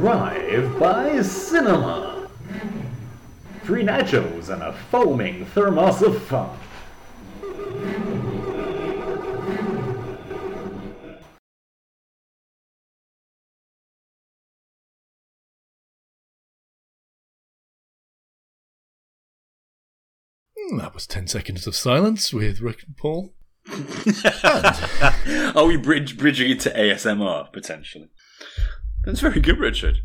Drive-by cinema. Three nachos and a foaming thermos of fun. Hmm, That was 10 seconds of silence with Rick and Paul. Are we bridge, bridging it to ASMR potentially? That's very good, Richard.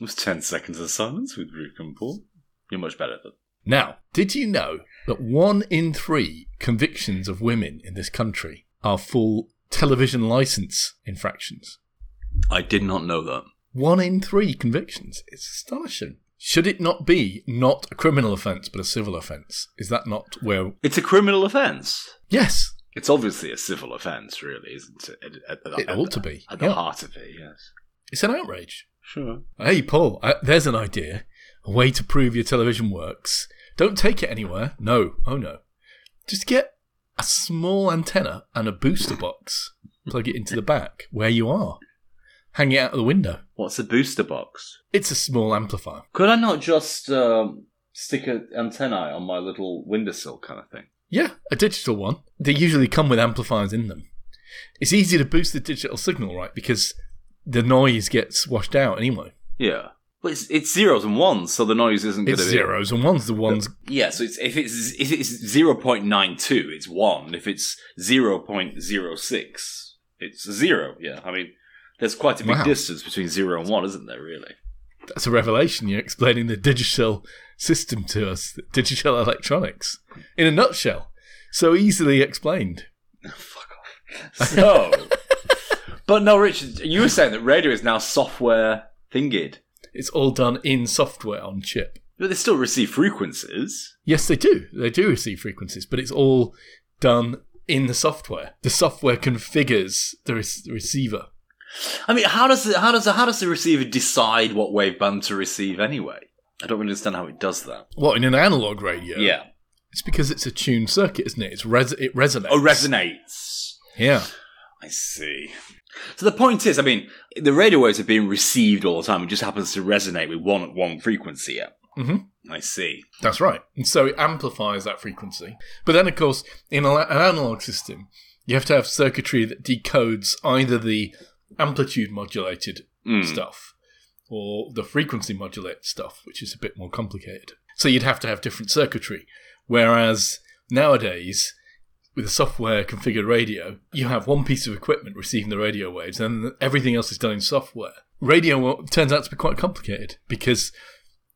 It was ten seconds of silence with Rick and Paul. You're much better than. Now, did you know that one in three convictions of women in this country are full television license infractions? I did not know that. One in three convictions. It's astonishing. Should it not be not a criminal offence but a civil offence? Is that not where. It's a criminal offence. Yes, It's obviously a civil offence, really, isn't it? At, at- it at- ought to be. At the Yeah. heart of it, yes. It's an outrage. Sure. Hey, Paul, uh, there's an idea. A way to prove your television works. Don't take it anywhere. No. Oh, no. Just get a small antenna and a booster box. Plug it into the back where you are. Hang it out of the window. What's a booster box? It's a small amplifier. Could I not just um, stick an antennae on my little windowsill kind of thing? Yeah, a digital one. They usually come with amplifiers in them. It's easy to boost the digital signal, right? Because the noise gets washed out anyway. Yeah. But it's, it's zeros and ones, so the noise isn't going to be. zeros and ones. The ones. Yeah, so it's, if it's if it's zero point nine two, it's one. If it's zero point zero six, it's zero. Yeah, I mean, there's quite a big Wow. distance between zero and one, isn't there? Really? That's a revelation. You're explaining the digital system to us, digital electronics, in a nutshell. So easily explained. Fuck off. So, but no, Richard, you were saying that radio is now software thingied, It's all done in software on chip. but they still receive frequencies. Yes, they do. They do receive frequencies, but it's all done in the software. The software configures the, re- the receiver. I mean, how does the, how does the, how does the receiver decide what waveband to receive anyway? I don't really understand how it does that. What in an analog radio? Yeah. it's because it's a tuned circuit, isn't it? It's res- it resonates. Oh, resonates. Yeah, I see. So the point is, I mean, the radio waves are being received all the time. It just happens to resonate with one one frequency. Yeah. Mhm. I see. That's right. And so it amplifies that frequency. But then, of course, in an analog system, you have to have circuitry that decodes either the amplitude modulated Mm. stuff or the frequency modulated stuff, which is a bit more complicated. So you'd have to have different circuitry. Whereas nowadays, with a software configured radio, you have one piece of equipment receiving the radio waves and everything else is done in software. Radio turns out to be quite complicated because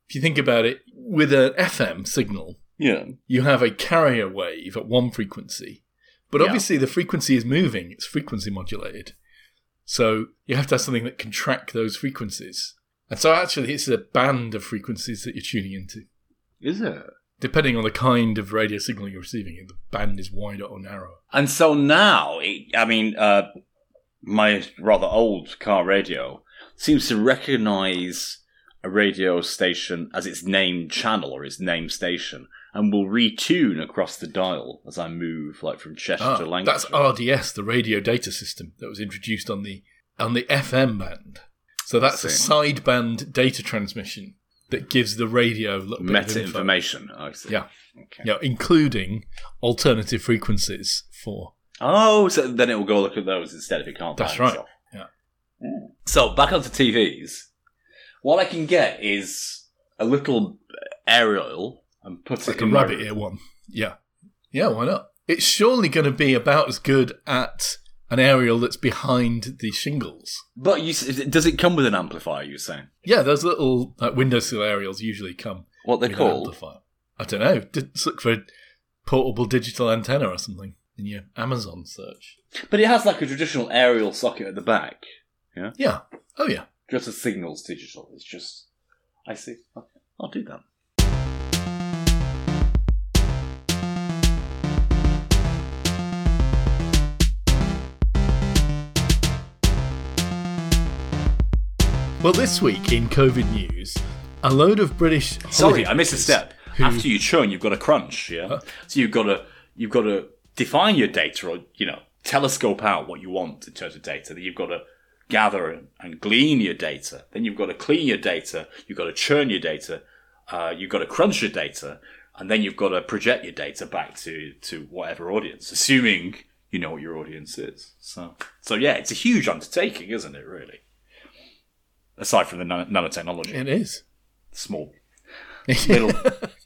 if you think about it, with an FM signal, Yeah. you have a carrier wave at one frequency, but Yeah. obviously the frequency is moving, it's frequency modulated. So you have to have something that can track those frequencies. And so actually, it's a band of frequencies that you're tuning into. Is it? Depending on the kind of radio signal you're receiving, the band is wider or narrower. And so now, it, I mean, uh, my rather old car radio seems to recognise a radio station as its name channel or its name station, and will retune across the dial as I move, like from Cheshire Ah, to Lancashire. that's RDS, the radio data system that was introduced on the on the FM band. So that's a sideband data transmission that gives the radio a little bit of Meta info. information. I see. Yeah. Okay. Yeah, including alternative frequencies for. Oh, so then it will go look at those instead if it can't. That's right. itself. Yeah. So back onto TVs. What I can get is a little aerial and put It's it like a in my- rabbit ear one. Yeah. Yeah, why not? It's surely going to be about as good at an aerial that's behind the shingles. But you, does it come with an amplifier? You're saying Yeah, those little uh, like, windowsill aerials usually come what an called? amplifier. I don't know. Just look for a portable digital antenna or something in your Amazon search. But it has like a traditional aerial socket at the back, Yeah. Yeah. Oh, yeah. just a signals digital. It's just. I see. Okay, I'll do that. Well, this week in COVID news, a load of British. Sorry, I missed a step. who- After you churn, you've got to crunch. Yeah. So you've got to you've got to define your data, or you know, telescope out what you want in terms of data. Then you've got to gather and glean your data. Then you've got to clean your data. You've got to churn your data. Uh, you've got to crunch your data, and then you've got to project your data back to to whatever audience, assuming you know what your audience is. So, so yeah, it's a huge undertaking, isn't it? Really. Aside from the nan- nanotechnology, It is. small little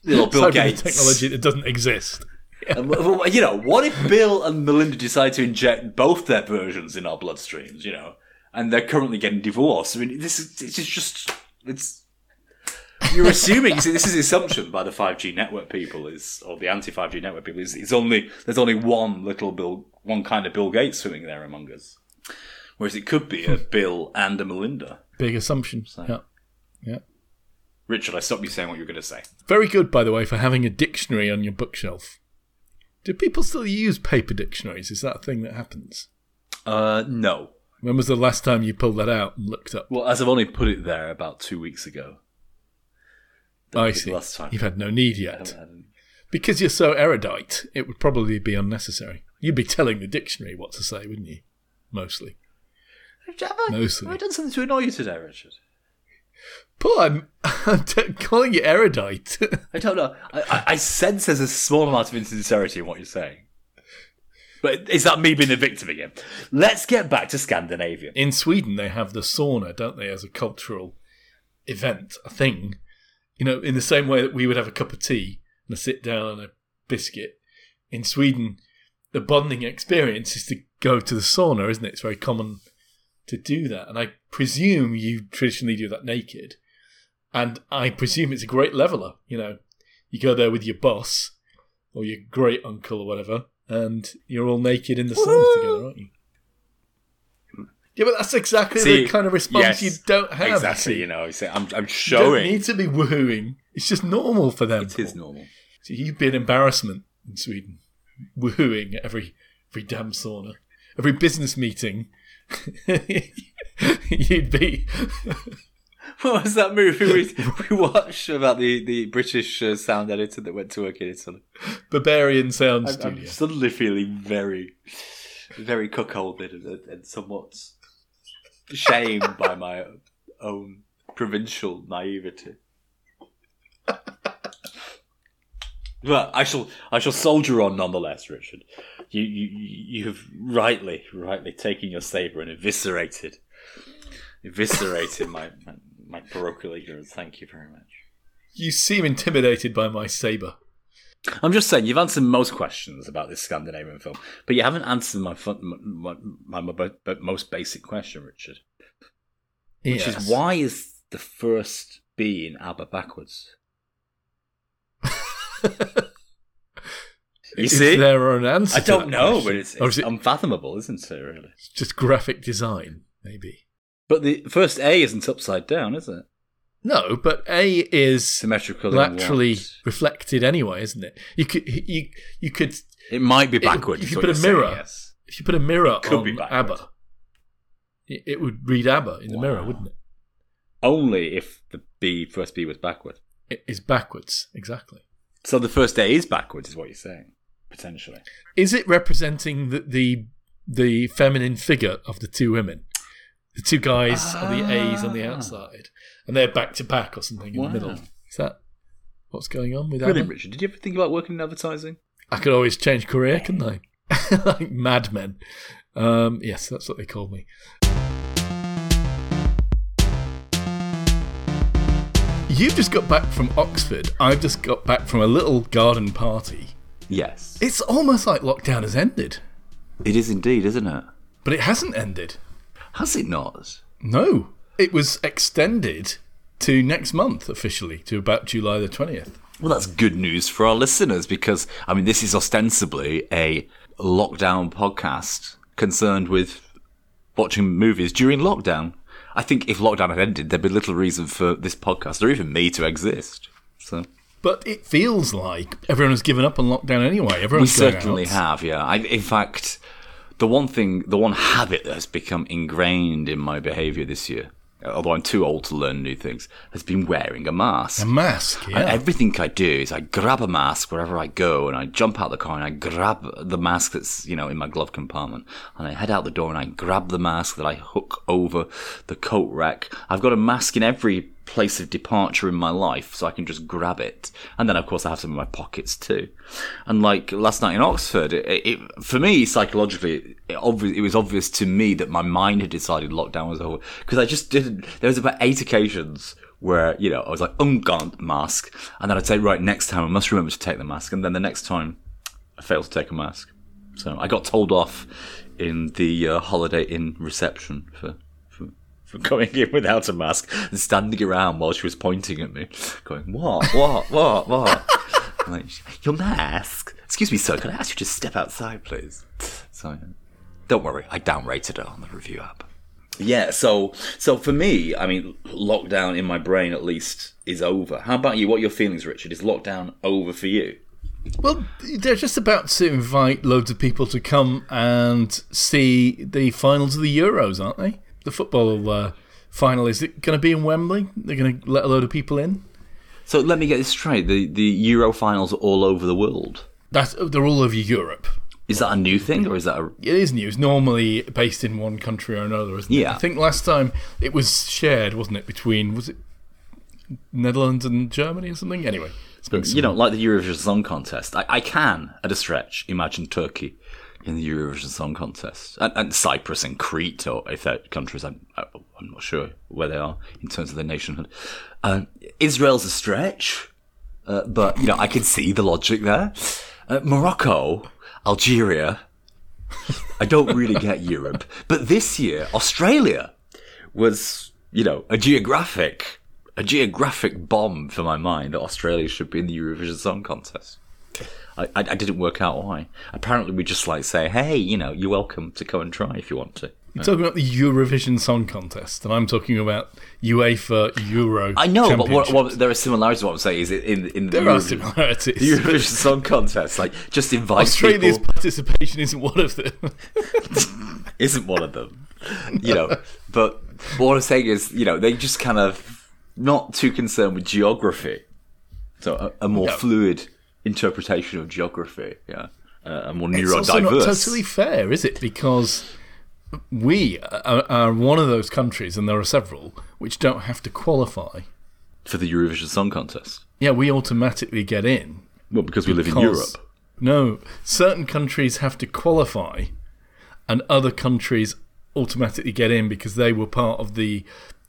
little Bill Aside Gates technology that doesn't exist. And, you know, what if Bill and Melinda decide to inject both their versions in our bloodstreams? You know, and they're currently getting divorced. I mean, this is it's just it's. You're assuming. See, this is the assumption by the 5G network people is, or the anti 5G network people is, it's only there's only one little Bill, one kind of Bill Gates swimming there among us, whereas it could be a Bill and a Melinda. Big assumption. Yeah. Yeah. Richard, I stopped you saying what you were going to say. Very good, by the way, for having a dictionary on your bookshelf. Do people still use paper dictionaries? Is that a thing that happens? Uh, no. When was the last time you pulled that out and looked up? Well, as I've only put it there about two weeks ago. That I see. Last time. You've had no need yet. haven't had any- Because you're so erudite, it would probably be unnecessary. You'd be telling the dictionary what to say, wouldn't you? Mostly. Have I, Mostly. have I done something to annoy you today, Richard? Paul, I'm, I'm t- calling you erudite. I don't know. I, I, I sense there's a small amount of insincerity in what you're saying. But is that me being the victim again? Let's get back to Scandinavia. In Sweden, they have the sauna, don't they, as a cultural event, a thing. You know, in the same way that we would have a cup of tea and a sit down and a biscuit. In Sweden, the bonding experience is to go to the sauna, isn't it? It's very common to do that. And I presume you traditionally do that naked. And I presume it's a great leveler. You know, you go there with your boss or your great uncle or whatever, and you're all naked in the sauna together, aren't you? Yeah, but that's exactly See, the kind of response yes, you don't have. Exactly, You, know. you I'm, I'm You don't need to be woohooing. It's just normal for them. It is normal. So you'd be an embarrassment in Sweden, woohooing every every damn sauna, every business meeting. you'd be. What was that movie we, we watched about the, the British uh, sound editor that went to work in Italy? Berberian Sound I'm, Studio. I'm suddenly feeling very, very cuckolded and, and somewhat shamed by my own provincial naivety. But I shall, I shall soldier on nonetheless, Richard. You, you, you have rightly, rightly taken your saber and eviscerated, eviscerated my, my, my parochial ignorance. Thank you very much. You seem intimidated by my saber. I'm just saying, you've answered most questions about this Scandinavian film, but you haven't answered my fun, my, my, my, my most basic question, Richard, which Yes. is why is the first B in ABBA backwards? You Is see, there an answer? I don't know, question? but it's, it's unfathomable, isn't it? Really, it's just graphic design, maybe. but the first A isn't upside down, is it? No, but A is Symmetrical. laterally reflected anyway, isn't it? You could you you could It might be backwards. if you put a you're saying, mirror- yes. if you put a mirror Could on be. ABBA, it, would read ABBA in the mirror, wouldn't it? only if the B first B was backward. It is backwards, exactly. So the first day is backwards, is what you're saying, potentially. Is it representing the the, the feminine figure of the two women? The two guys are the A's on the Ah. outside, and they're back to back or something in Wow. the middle. Is that what's going on with Brilliant, ABBA? Richard. Did you ever think about working in advertising? I could always change career, couldn't I? like madmen. Um, yes, that's what they call me. You've just got back from Oxford. I've just got back from a little garden party. Yes. It's almost like lockdown has ended, It is indeed, isn't it? but it hasn't ended. Has it not? No, it was extended to next month officially to about July the 20th. Well, that's good news for our listeners because, I mean, this is ostensibly a lockdown podcast concerned with watching movies during lockdown. I think if lockdown had ended, there'd be little reason for this podcast or even me to exist. So But it feels like everyone has given up on lockdown anyway. we Everyone's going certainly out. have, yeah. I, in fact, the one thing, the one habit that has become ingrained in my behaviour this year although I'm too old to learn new things, has been wearing a mask. A mask, And yeah. everything I do is I grab a mask wherever I go, and I jump out the car and I grab the mask that's you know in my glove compartment, and I head out the door and I grab the mask that I hook over the coat rack. I've got a mask in every place of departure in my life, so I can just grab it, and then of course I have some in my pockets too. And like last night in Oxford, it, it, for me psychologically, it, obvi- it was obvious to me that my mind had decided lockdown was over because I just didn't. There was about eight occasions where you know I was like, "Oh mask," and then I'd say, "Right, next time I must remember to take the mask," and then the next time I failed to take a mask. So I got told off in the uh, Holiday Inn reception for going in without a mask and standing around while she was pointing at me, going, "What? What? What? What?" I'm like, "Your mask? Excuse me, sir. Can I ask you to step outside, please?" So, don't worry, I downrated it on the review app. Yeah, so so for me, I mean, lockdown in my brain at least is over. How about you? What are your feelings, Richard? Is lockdown over for you? Well, they're just about to invite loads of people to come and see the finals of the Euros, aren't they? The football uh, final is it going to be in Wembley? They're going to let a load of people in. So let me get this straight: the the Euro finals are all over the world. That's they're all over Europe. Is that a new thing, or is that a It is news, normally based in one country or another, isn't it? Yeah. I think last time it was shared, wasn't it, between was it Netherlands and Germany or something? Anyway, you know like the Eurovision Song Contest? I, I can, at a stretch, imagine Turkey in the Eurovision Song Contest, and, and Cyprus and Crete, or if they're countries, I'm I'm not sure where they are in terms of their nationhood. Um, Israel's a stretch, uh, but you know I can see the logic there. Uh, Morocco, Algeria. I don't really get Europe, but this year Australia was, you know, a geographic, a geographic bomb for my mind that Australia should be in the Eurovision Song Contest. I, I, I didn't work out why. Apparently, we just like say, hey, you know, you're welcome to come and try if you want to. You're talking about the Eurovision Song Contest, and I'm talking about UEFA Euro. I know, but what, what, there are similarities. What I'm saying is in in the there are Eurovision, similarities. the Eurovision Song Contest, like just invite Australia's people participation isn't one of them. isn't one of them, you know. But what I'm saying is, you know, they just kind of not too concerned with geography, so a, a more No. fluid interpretation of geography, yeah, uh, more it's also not totally fair, is it? Because we are, are one of those countries, and there are several, which don't have to qualify. for the Eurovision Song Contest. Yeah, we automatically get in. Well, because we live in Europe. No, certain countries have to qualify, and other countries automatically get in because they were part of the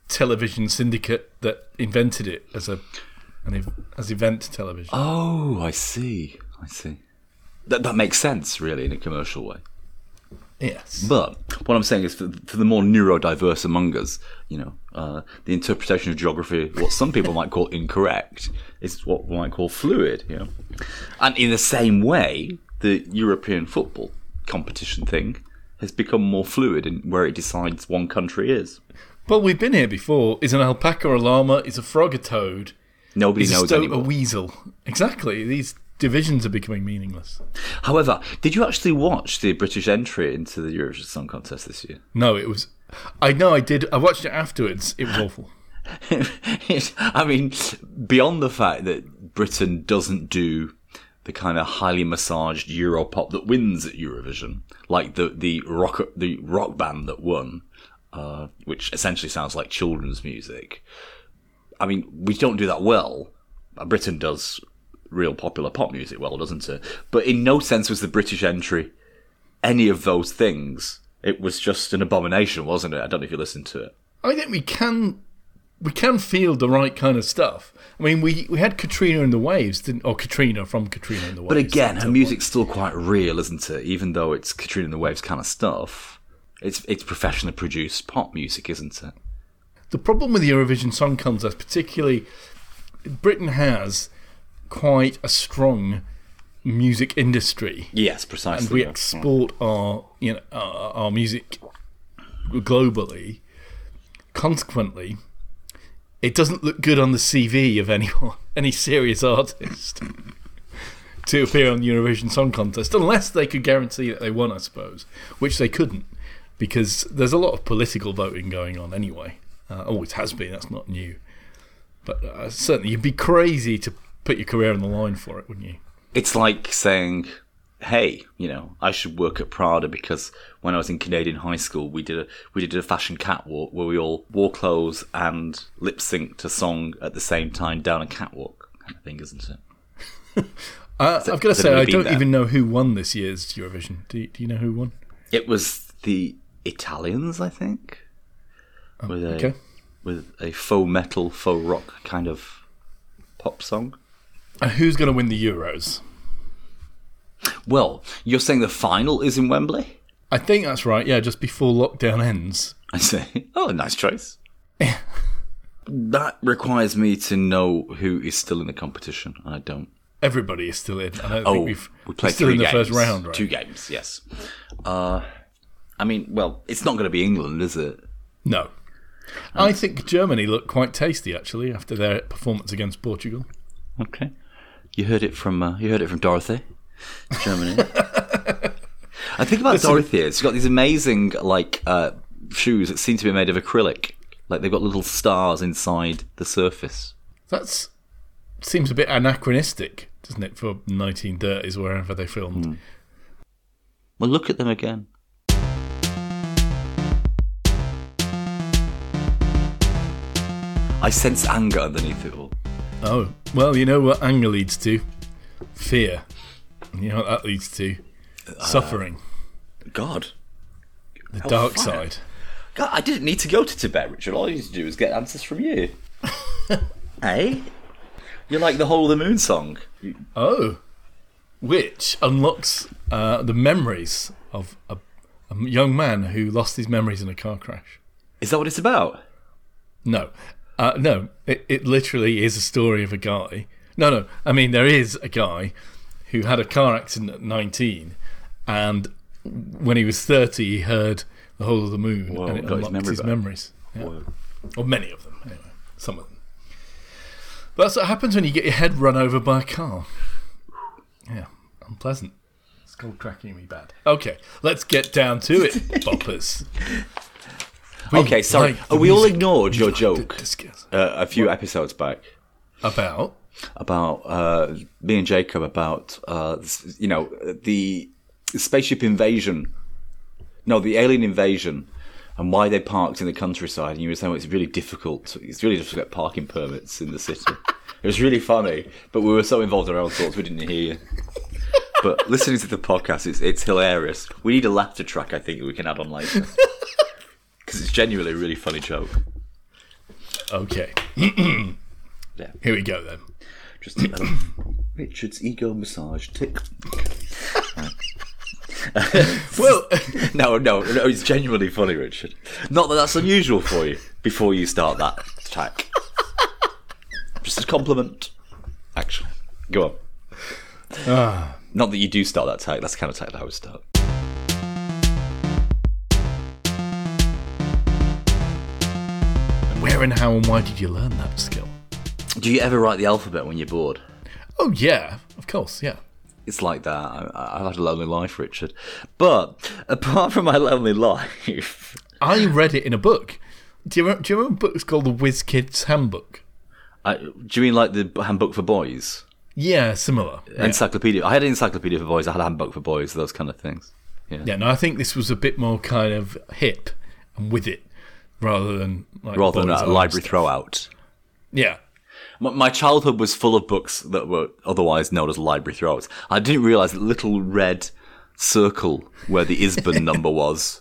television syndicate that invented it as a an, ev- as event television. Oh, I see. I see. That that makes sense, really, in a commercial way. yes, But what I'm saying is, for, for the more neurodiverse among us, you know, uh, the interpretation of geography, what some people might call incorrect, is what we might call fluid. You know, and in the same way, the European football competition thing has become more fluid in where it decides one country is. well, we've been here before. Is an alpaca a llama? Is a frog a toad? Nobody a knows a anymore. weasel? Exactly. These divisions are becoming meaningless. However, did you actually watch the British entry into the Eurovision Song Contest this year? No, it was. I know. I did. I watched it afterwards. It was awful. I mean, beyond the fact that Britain doesn't do the kind of highly massaged Europop that wins at Eurovision, like the the rock the rock band that won, uh, which essentially sounds like children's music. I mean, we don't do that well. Uh, Britain does real popular pop music well, doesn't it? But in no sense was the British entry any of those things. It was just an abomination, wasn't it? I don't know if you listened to it. I think we can we can field the right kind of stuff. I mean, we we had Katrina and the Waves, didn't? Or Katrina from Katrina and the Waves. But again, her music's still quite real, isn't it? Even though it's Katrina and the Waves kind of stuff, it's it's professionally produced pop music, isn't it? The problem with the Eurovision Song Contest, particularly, Britain has quite a strong music industry, Yes, precisely. and we export our you know our, our music globally. Consequently, it doesn't look good on the CV of anyone, any serious artist, to appear on the Eurovision Song Contest, unless they could guarantee that they won, I suppose, which they couldn't, because there's a lot of political voting going on anyway. Uh, always has been. That's not new. But uh, certainly, you'd be crazy to put your career on the line for it, wouldn't you? It's like saying, "Hey, you know, I should work at Prada because when I was in Canadian high school, we did a we did a fashion catwalk where we all wore clothes and lip synced a song at the same time down a catwalk, kind of thing, isn't it?" Uh, I've got to say, I don't there? even know who won this year's Eurovision. Do you, do you know who won? It was the Italians, I think, with a okay. with a faux metal, faux rock kind of pop song. And who's going to win the Euros? Well, you're saying the final is in Wembley? I think that's right. Yeah, just before lockdown ends. I say, oh, nice choice. that requires me to know who is still in the competition, and I don't. Everybody is still in. Oh, think we've we played still three in the games. first round, right? Two games, yes. Uh, I mean, well, it's not going to be England, is it? No. I think Germany looked quite tasty actually after their performance against Portugal. Okay, you heard it from uh, you heard it from Dorothy, Germany. I think about Dorothy. She's got these amazing like uh, shoes that seem to be made of acrylic. Like they've got little stars inside the surface. That's seems a bit anachronistic, doesn't it, for 1930s wherever they filmed? Hmm. Well, look at them again. I sense anger underneath it all. Oh, well, you know what anger leads to? Fear. You know what that leads to? Suffering. God. The dark fire. side. God, I didn't need to go to Tibet, Richard. All I needed to do was get answers from you. eh? You're like the Whole of the Moon song. You- Oh, which unlocks uh, the memories of a, a young man who lost his memories in a car crash. Is that what it's about? No, uh, no, it, it literally is a story of a guy. No, no, I mean there is a guy who had a car accident at 19, and when he was 30, he heard the whole of the moon, Whoa, and it got his unlocked memory his memories. Yeah. Or many of them, anyway. Some of them. But that's what happens when you get your head run over by a car. Yeah, unpleasant. Skull cracking me bad. Okay, let's get down to it, boppers. We Okay, sorry. like the we all ignored your joke uh, a few episodes back About about uh, me and Jacob about uh, you know the spaceship invasion. No, the alien invasion. And why they parked in the countryside, and you were saying well, it's really difficult. To, it's really difficult to get parking permits in the city. It was really funny, but we were so involved in our own thoughts we didn't hear you. But listening to the podcast, it's it's hilarious. We need a laughter track, I think, that we can add on later, because it's genuinely a really funny joke. okay. Yeah. Here we go then. Just a little Richard's ego massage tick. Well, No, no, no, it's genuinely funny, Richard. Not that that's unusual for you before you start that attack. Just a compliment. Actually. Go on. ah, Not that you do start that attack, that's the kind of attack that I would start. Where and how and why did you learn that skill? Do you ever write the alphabet when you're bored? Oh yeah, of course, yeah. It's like that. I, I've had a lonely life, Richard. But apart from my lonely life, I read it in a book. Do you remember, do you remember a book called The Whiz Kids Handbook? I, do you mean like the handbook for boys? Yeah, similar. Yeah. Encyclopedia. I had an encyclopedia for boys. I had a handbook for boys. Those kind of things. Yeah. yeah, no, I think this was a bit more kind of hip and with it, rather than like Rather than a library stuff. throwout. Yeah, My, my childhood was full of books that were otherwise known as library throwouts. I didn't realise that little red circle where the ISBN number was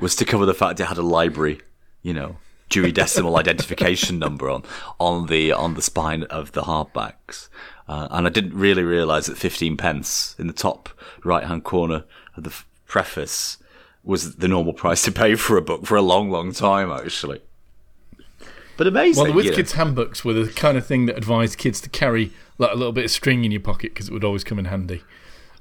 was to cover the fact it had a library, you know, Dewey Decimal Identification number on on the on the spine of the hardbacks. Uh, and I didn't really realise that 15 pence in the top right hand corner of the f- preface was the normal price to pay for a book for a long, long time, actually. But amazing. Well, the Whiz you know. Kids handbooks were the kind of thing that advised kids to carry like a little bit of string in your pocket because it would always come in handy.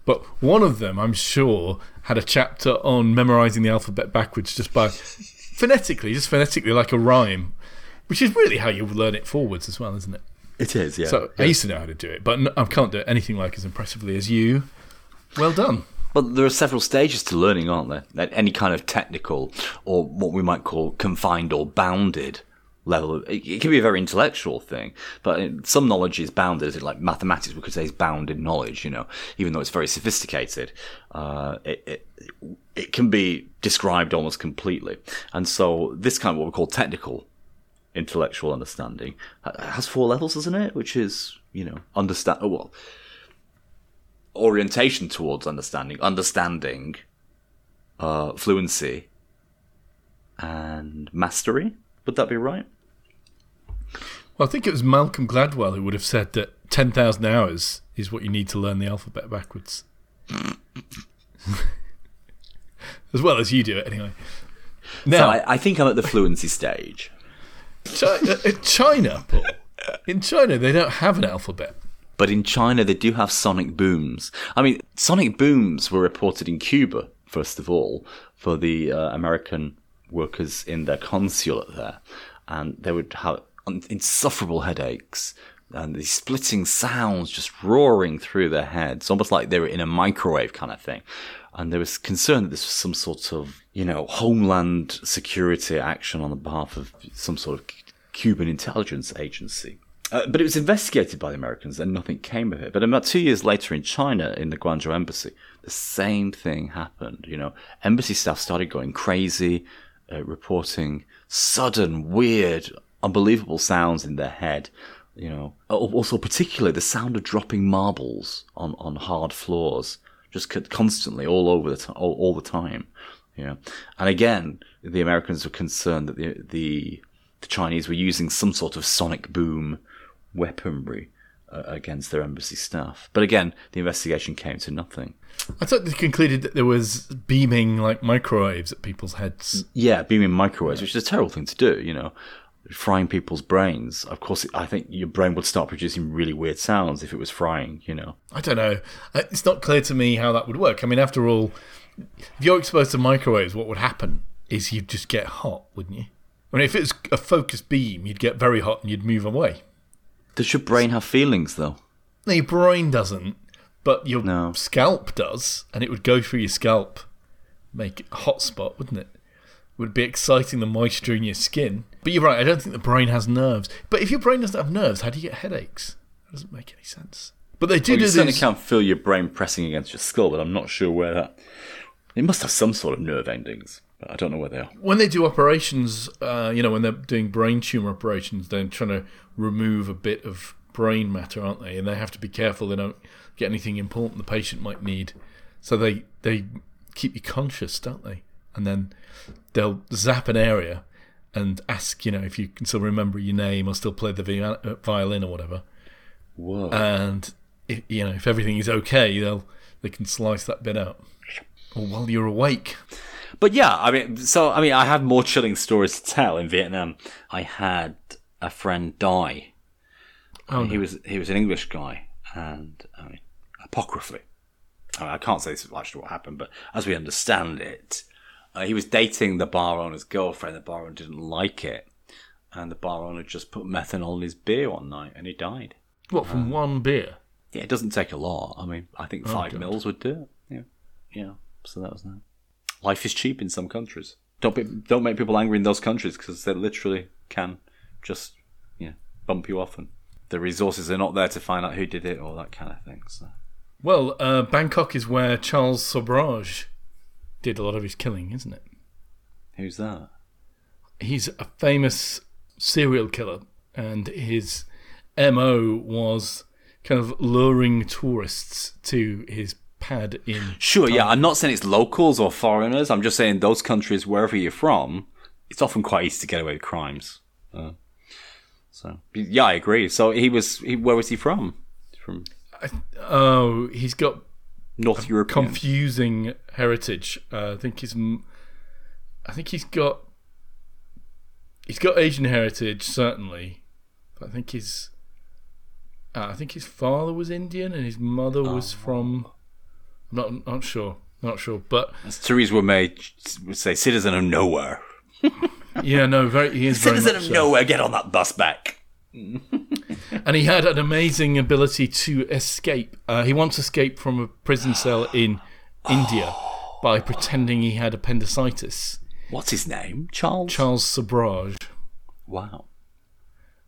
But one of them, I'm sure, had a chapter on memorizing the alphabet backwards just by phonetically, just phonetically like a rhyme, which is really how you learn it forwards as well, isn't it? It is, yeah. So I used to know how to do it, but I can't do it anything like as impressively as you. Well done. But there are several stages to learning, aren't there? At Any kind of technical or what we might call confined or bounded level. It, can be a very intellectual thing, but some knowledge is bounded. Like mathematics, we could say is bound in knowledge. You know, even though it's very sophisticated, uh, it, it it can be described almost completely. And so this kind of what we call technical intellectual understanding has four levels, doesn't it? Which is you know understand. Well, orientation towards understanding, understanding, uh, fluency, and mastery. Would that be right? Well, I think it was Malcolm Gladwell who would have said that 10,000 hours is what you need to learn the alphabet backwards. as well as you do it, anyway. So I, I think I'm at the fluency stage. China, uh, China, Paul. In China, they don't have an alphabet. But in China, they do have sonic booms. I mean, sonic booms were reported in Cuba, first of all, for the uh, American workers in their consulate there. And they would have insufferable headaches and these splitting sounds just roaring through their heads, almost like they were in a microwave kind of thing. And there was concern that this was some sort of, you know, homeland security action on the behalf of some sort of Cuban intelligence agency. Uh, but it was investigated by the Americans and nothing came of it. But about two years later in China, in the Guangzhou embassy, the same thing happened. You know, embassy staff started going crazy, uh, reporting sudden, weird, unbelievable sounds in their head. You know, also particularly the sound of dropping marbles on, on hard floors, just constantly all over the t- all, all the time. You know, and again, the Americans were concerned that the the the Chinese were using some sort of sonic boom weaponry uh, against their embassy staff. But again, the investigation came to nothing. I thought they concluded that there was beaming like microwaves at people's heads. Yeah, beaming microwaves, which is a terrible thing to do, you know, frying people's brains. Of course, I think your brain would start producing really weird sounds if it was frying, you know. I don't know. Uh, It's not clear to me how that would work. I mean, after all, if you're exposed to microwaves, what would happen is you'd just get hot, wouldn't you? I mean, if it was a focused beam, you'd get very hot and you'd move away. Does your brain have feelings, though? No, your brain doesn't, but your No. scalp does, and it would go through your scalp, make it a hot spot, wouldn't it? Would be exciting the moisture in your skin. But you're right, I don't think the brain has nerves. But if your brain doesn't have nerves, how do you get headaches? That doesn't make any sense. But they do Well, you do certainly can't feel your brain pressing against your skull, but I'm not sure where that. It must have some sort of nerve endings, but I don't know where they are. when they do operations, uh, you know, when they're doing brain tumor operations, they're trying to remove a bit of brain matter, aren't they? And they have to be careful they don't get anything important the patient might need. So they they keep you conscious, don't they? And then they'll zap an area and ask, you know, if you can still remember your name or still play the uh, violin or whatever. Whoa. And if, you know, if everything is okay, they'll they can slice that bit out. Or while you're awake. But yeah, I mean, so I mean, I have more chilling stories to tell. In Vietnam, I had a friend die. Oh, he was he was an English guy, and I mean, apocryphally, I, mean, I can't say this is actually what happened, but as we understand it, uh, he was dating the bar owner's girlfriend. The bar owner didn't like it, and the bar owner just put methanol in his beer one night, and he died. What from one beer? Yeah, it doesn't take a lot. I mean, I think five God. mils would do it. Yeah, yeah. So that was that. Life is cheap in some countries. Don't be, don't make people angry in those countries because they literally can just yeah bump you off, and the resources are not there to find out who did it or that kind of thing. So Well, uh, Bangkok is where Charles Sobhraj did a lot of his killing, isn't it? who's that? He's a famous serial killer, and his MO was kind of luring tourists to his pad in. Sure, yeah. I'm not saying it's locals or foreigners. I'm just saying those countries, wherever you're from, it's often quite easy to get away with crimes. Uh, so yeah, I agree. So he was. He, where was he from? From Oh, he's got North European. confusing heritage. Uh, I think he's. I think he's got. He's got Asian heritage certainly, but I think his. Uh, I think his father was Indian and his mother was from. Not not sure, not sure, but As Theresa May would say, citizen of nowhere. yeah, no, very he is Citizen of so. nowhere, get on that bus back. and he had an amazing ability to escape. Uh, he once escaped from a prison cell in India by pretending he had appendicitis. What's his name? Charles? Charles Sobhraj. Wow.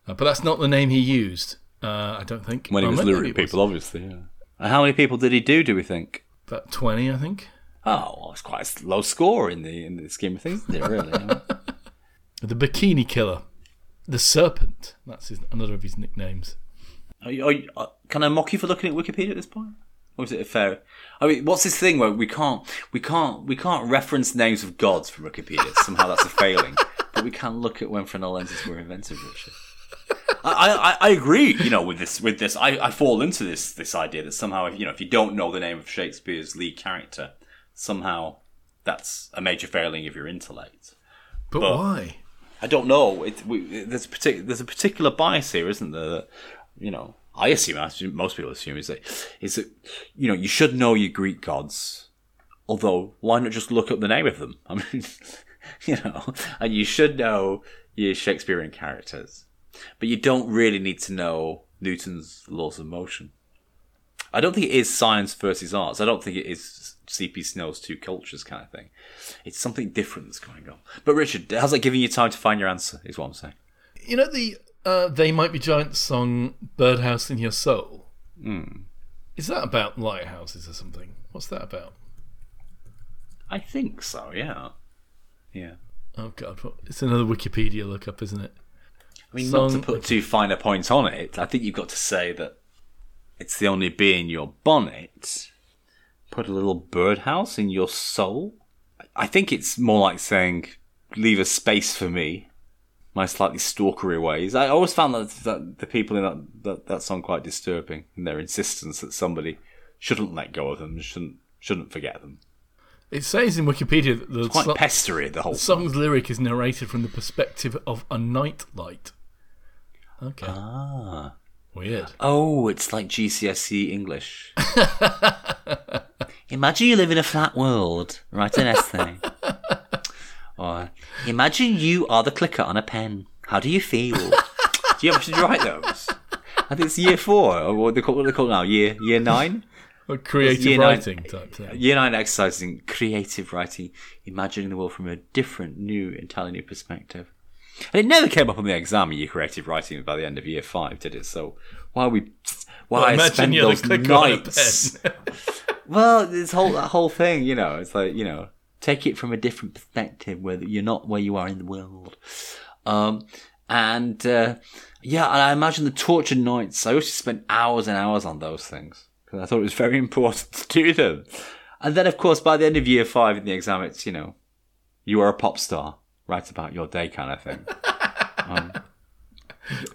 Uh, but that's not the name he used. Uh, I don't think. When he was luring people, obviously. Yeah. And how many people did he do? Do we think? About twenty, I think. Oh, well, it's quite a low score in the in the scheme of things, isn't it? Really. The Bikini Killer, the Serpent. That's his, another of his nicknames. Are you, are you, uh, can I mock you for looking at Wikipedia at this point? Or is it a fair? I mean, what's this thing where we can't, we can't, we can't reference names of gods from Wikipedia? Somehow that's a failing, but we can look at when lenses were invented, Richard. I, I, I agree, you know, with this, with this, I, I fall into this, this idea that somehow, if, you know, if you don't know the name of Shakespeare's lead character, somehow that's a major failing of your intellect. But, But- why? I don't know. It, we, there's a particular there's a particular bias here, isn't there? That, you know, I assume, I assume most people assume is that is that you know you should know your Greek gods. Although, why not just look up the name of them? I mean, you know, and you should know your Shakespearean characters, but you don't really need to know Newton's laws of motion. I don't think it is science versus arts. I don't think it is C.P. Snow's two cultures kind of thing. It's something different that's going on. But Richard, how's that giving you time to find your answer? Is what I'm saying. You know the uh, "They Might Be Giants" song "Birdhouse in Your Soul." Hmm. Is that about lighthouses or something? What's that about? I think so. Yeah. Yeah. Oh god, it's another Wikipedia lookup, isn't it? I mean, not to put too fine a point on it, I think you've got to say that it's the only bee in your bonnet. Put a little birdhouse in your soul. I think it's more like saying, "Leave a space for me." My slightly stalkery ways. I always found that, that the people in that, that that song quite disturbing in their insistence that somebody shouldn't let go of them, shouldn't shouldn't forget them. It says in Wikipedia that the Quite so- pestery, the whole the song's lyric is narrated from the perspective of a nightlight. Okay, Ah. weird. Oh, it's like GCSE English. imagine you live in a flat world. Write an essay. or imagine you are the clicker on a pen. How do you feel? do you ever should write those? I think it's year four, or what they call what they call now, year year nine. A creative year nine- writing type thing. Year nine exercising creative writing, imagining the world from a different, new, entirely new perspective. And it never came up on the exam, your creative writing, by the end of year five, did it? So why we, why Well, I spent the those nights. well, this whole that whole thing, you know, it's like you know, take it from a different perspective, where you're not where you are in the world. Um, and uh, yeah, and I imagine the torture nights. I used to spend hours and hours on those things because I thought it was very important to do them. And then, of course, by the end of year five in the exam, it's you know, you are a pop star. Write about your day, kind of thing. um,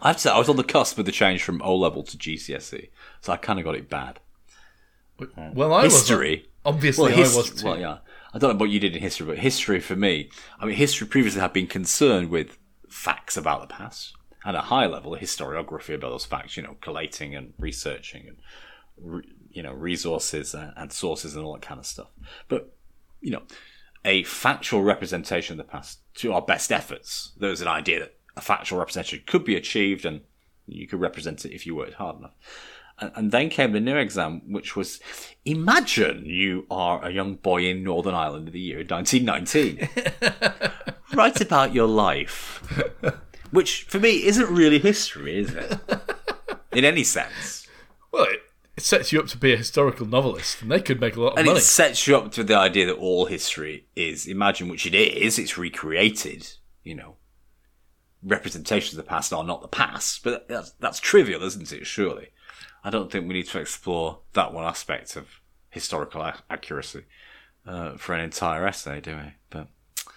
I have to say, I was on the cusp of the change from O level to GCSE, so I kind of got it bad. well, I was History. obviously his- I was too. Well, yeah. I don't know what you did in history, but history for me, I mean, history previously had been concerned with facts about the past. At a high level, historiography about those facts, you know, collating and researching and, you know, resources and, and sources and all that kind of stuff. But, you know, a factual representation of the past to our best efforts. There was an idea that a factual representation could be achieved and you could represent it if you worked hard enough. And, and then came the new exam, which was imagine you are a young boy in Northern Ireland in the year 1919. Write about your life. Which, for me, isn't really history, is it? In any sense. Well, it, it sets you up to be a historical novelist, and they could make a lot of money. And money. it sets you up to the idea that all history is, imagine which it is, it's recreated, you know. Representations of the past are not the past, but that's, that's trivial, isn't it, surely? I don't think we need to explore that one aspect of historical ac- accuracy uh, for an entire essay, do we? But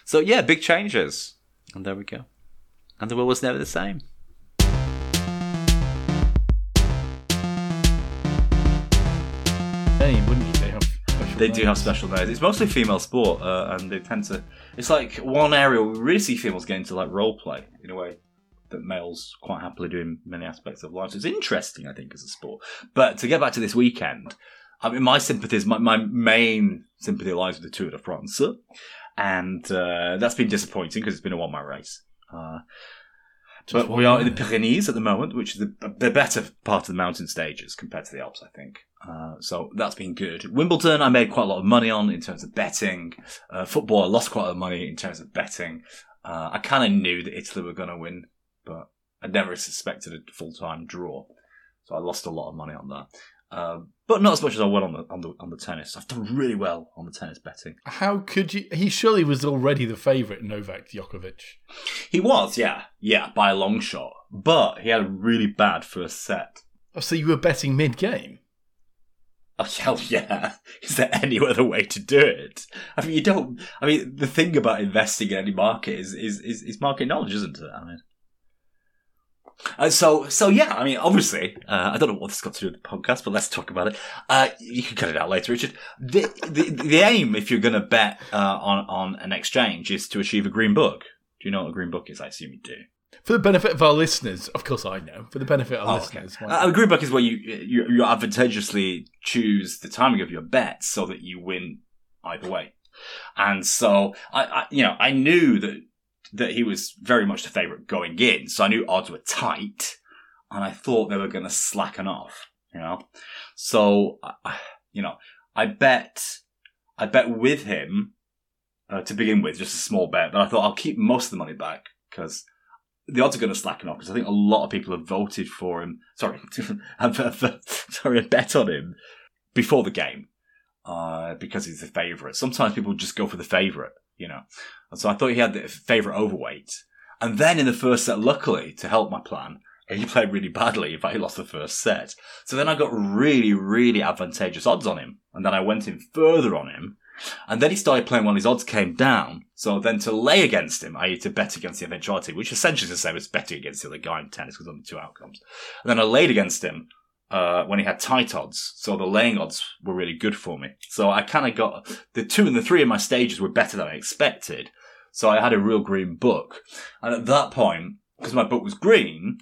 So, yeah, big changes. And there we go. And the world was never the same. Name, wouldn't you? They have They do have special names. It's mostly female sport, uh, and they tend to. It's like one area where we really see females get into like role play in a way that males quite happily do in many aspects of life. So it's interesting, I think, as a sport. But to get back to this weekend, I mean, my sympathies, my, my main sympathy lies with the Tour de France, and uh, that's been disappointing because it's been a one-man race. Uh, but we are in the Pyrenees at the moment, which is the, the better part of the mountain stages compared to the Alps, I think. Uh, so that's been good. Wimbledon, I made quite a lot of money on in terms of betting. Uh, football, I lost quite a lot of money in terms of betting. Uh, I kind of knew that Italy were going to win, but I never suspected a full time draw, so I lost a lot of money on that. Um, but not as much as I won on the on the on the tennis. I've done really well on the tennis betting. How could you? He surely was already the favourite, Novak Djokovic. He was, yeah, yeah, by a long shot. But he had a really bad first set. Oh, so you were betting mid game? Oh, hell yeah. Is there any other way to do it? I mean, you don't. I mean, the thing about investing in any market is is is, is market knowledge, isn't it? I mean, uh, so so yeah. I mean, obviously, uh, I don't know what this got to do with the podcast, but let's talk about it. Uh, you can cut it out later, Richard. The the, the aim, if you're going to bet uh, on on an exchange, is to achieve a green book. Do you know what a green book is? I assume you do. For the benefit of our listeners, of course I know. For the benefit of our Oh, listeners, why- Uh, a green book is where you, you you advantageously choose the timing of your bets so that you win either way. And so I, I you know I knew that that he was very much the favourite going in, so I knew odds were tight, and I thought they were going to slacken off. You know, so I- I, you know I bet I bet with him uh, to begin with, just a small bet, but I thought I'll keep most of the money back because the odds are going to slacken off because I think a lot of people have voted for him. Sorry, sorry, bet on him before the game uh, because he's the favourite. Sometimes people just go for the favourite, you know. And so I thought he had the favourite overweight. And then in the first set, luckily, to help my plan, he played really badly. In fact, he lost the first set. So then I got really, really advantageous odds on him. And then I went in further on him. And then he started playing when his odds came down. So then to lay against him, i.e. to bet against the eventuality, which essentially is the same as betting against the other guy in tennis because only two outcomes. And then I laid against him uh, when he had tight odds. So the laying odds were really good for me. So I kind of got the two and the three in my stages were better than I expected. So I had a real green book. And at that point, because my book was green,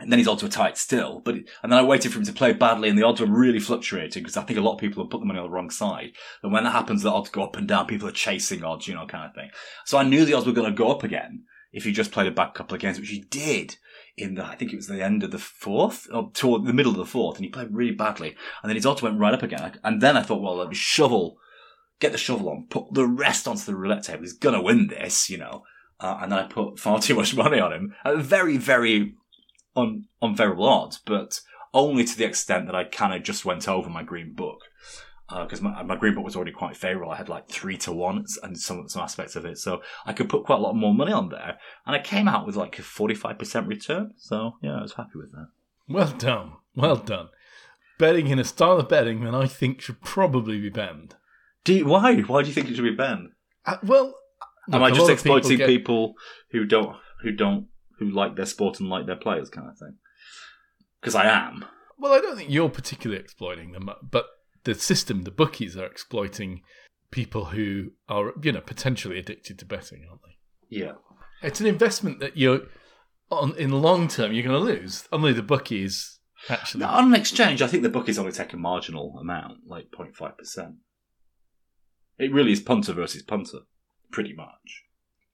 and then his odds were tight still. But and then I waited for him to play badly, and the odds were really fluctuating because I think a lot of people have put the money on the wrong side. And when that happens, the odds go up and down. People are chasing odds, you know, kind of thing. So I knew the odds were going to go up again if he just played a bad couple of games, which he did in the I think it was the end of the fourth or toward the middle of the fourth, and he played really badly. And then his odds went right up again. And then I thought, well, let me shovel, get the shovel on, put the rest onto the roulette table. He's going to win this, you know. Uh, and then I put far too much money on him at very, very un- unfavorable odds, but only to the extent that I kind of just went over my green book. Because my, my green book was already quite favourable. I had like three to one and some some aspects of it. So I could put quite a lot more money on there. And I came out with like a 45% return. So yeah, I was happy with that. well done, well done. Betting in a style of betting that I think should probably be banned. Do you, why? Why do you think it should be banned? Uh, well, Am look, I just of people exploiting get- people who don't who don't who like their sport and like their players kind of thing? Because I am. Well, I don't think you're particularly exploiting them, but the system, the bookies, are exploiting people who are, you know, potentially addicted to betting, aren't they? Yeah. It's an investment that you're on in the long term you're going to lose. Only the bookies actually. On an exchange, I think the bookies only take a marginal amount, like 0.5%. It really is punter versus punter, pretty much.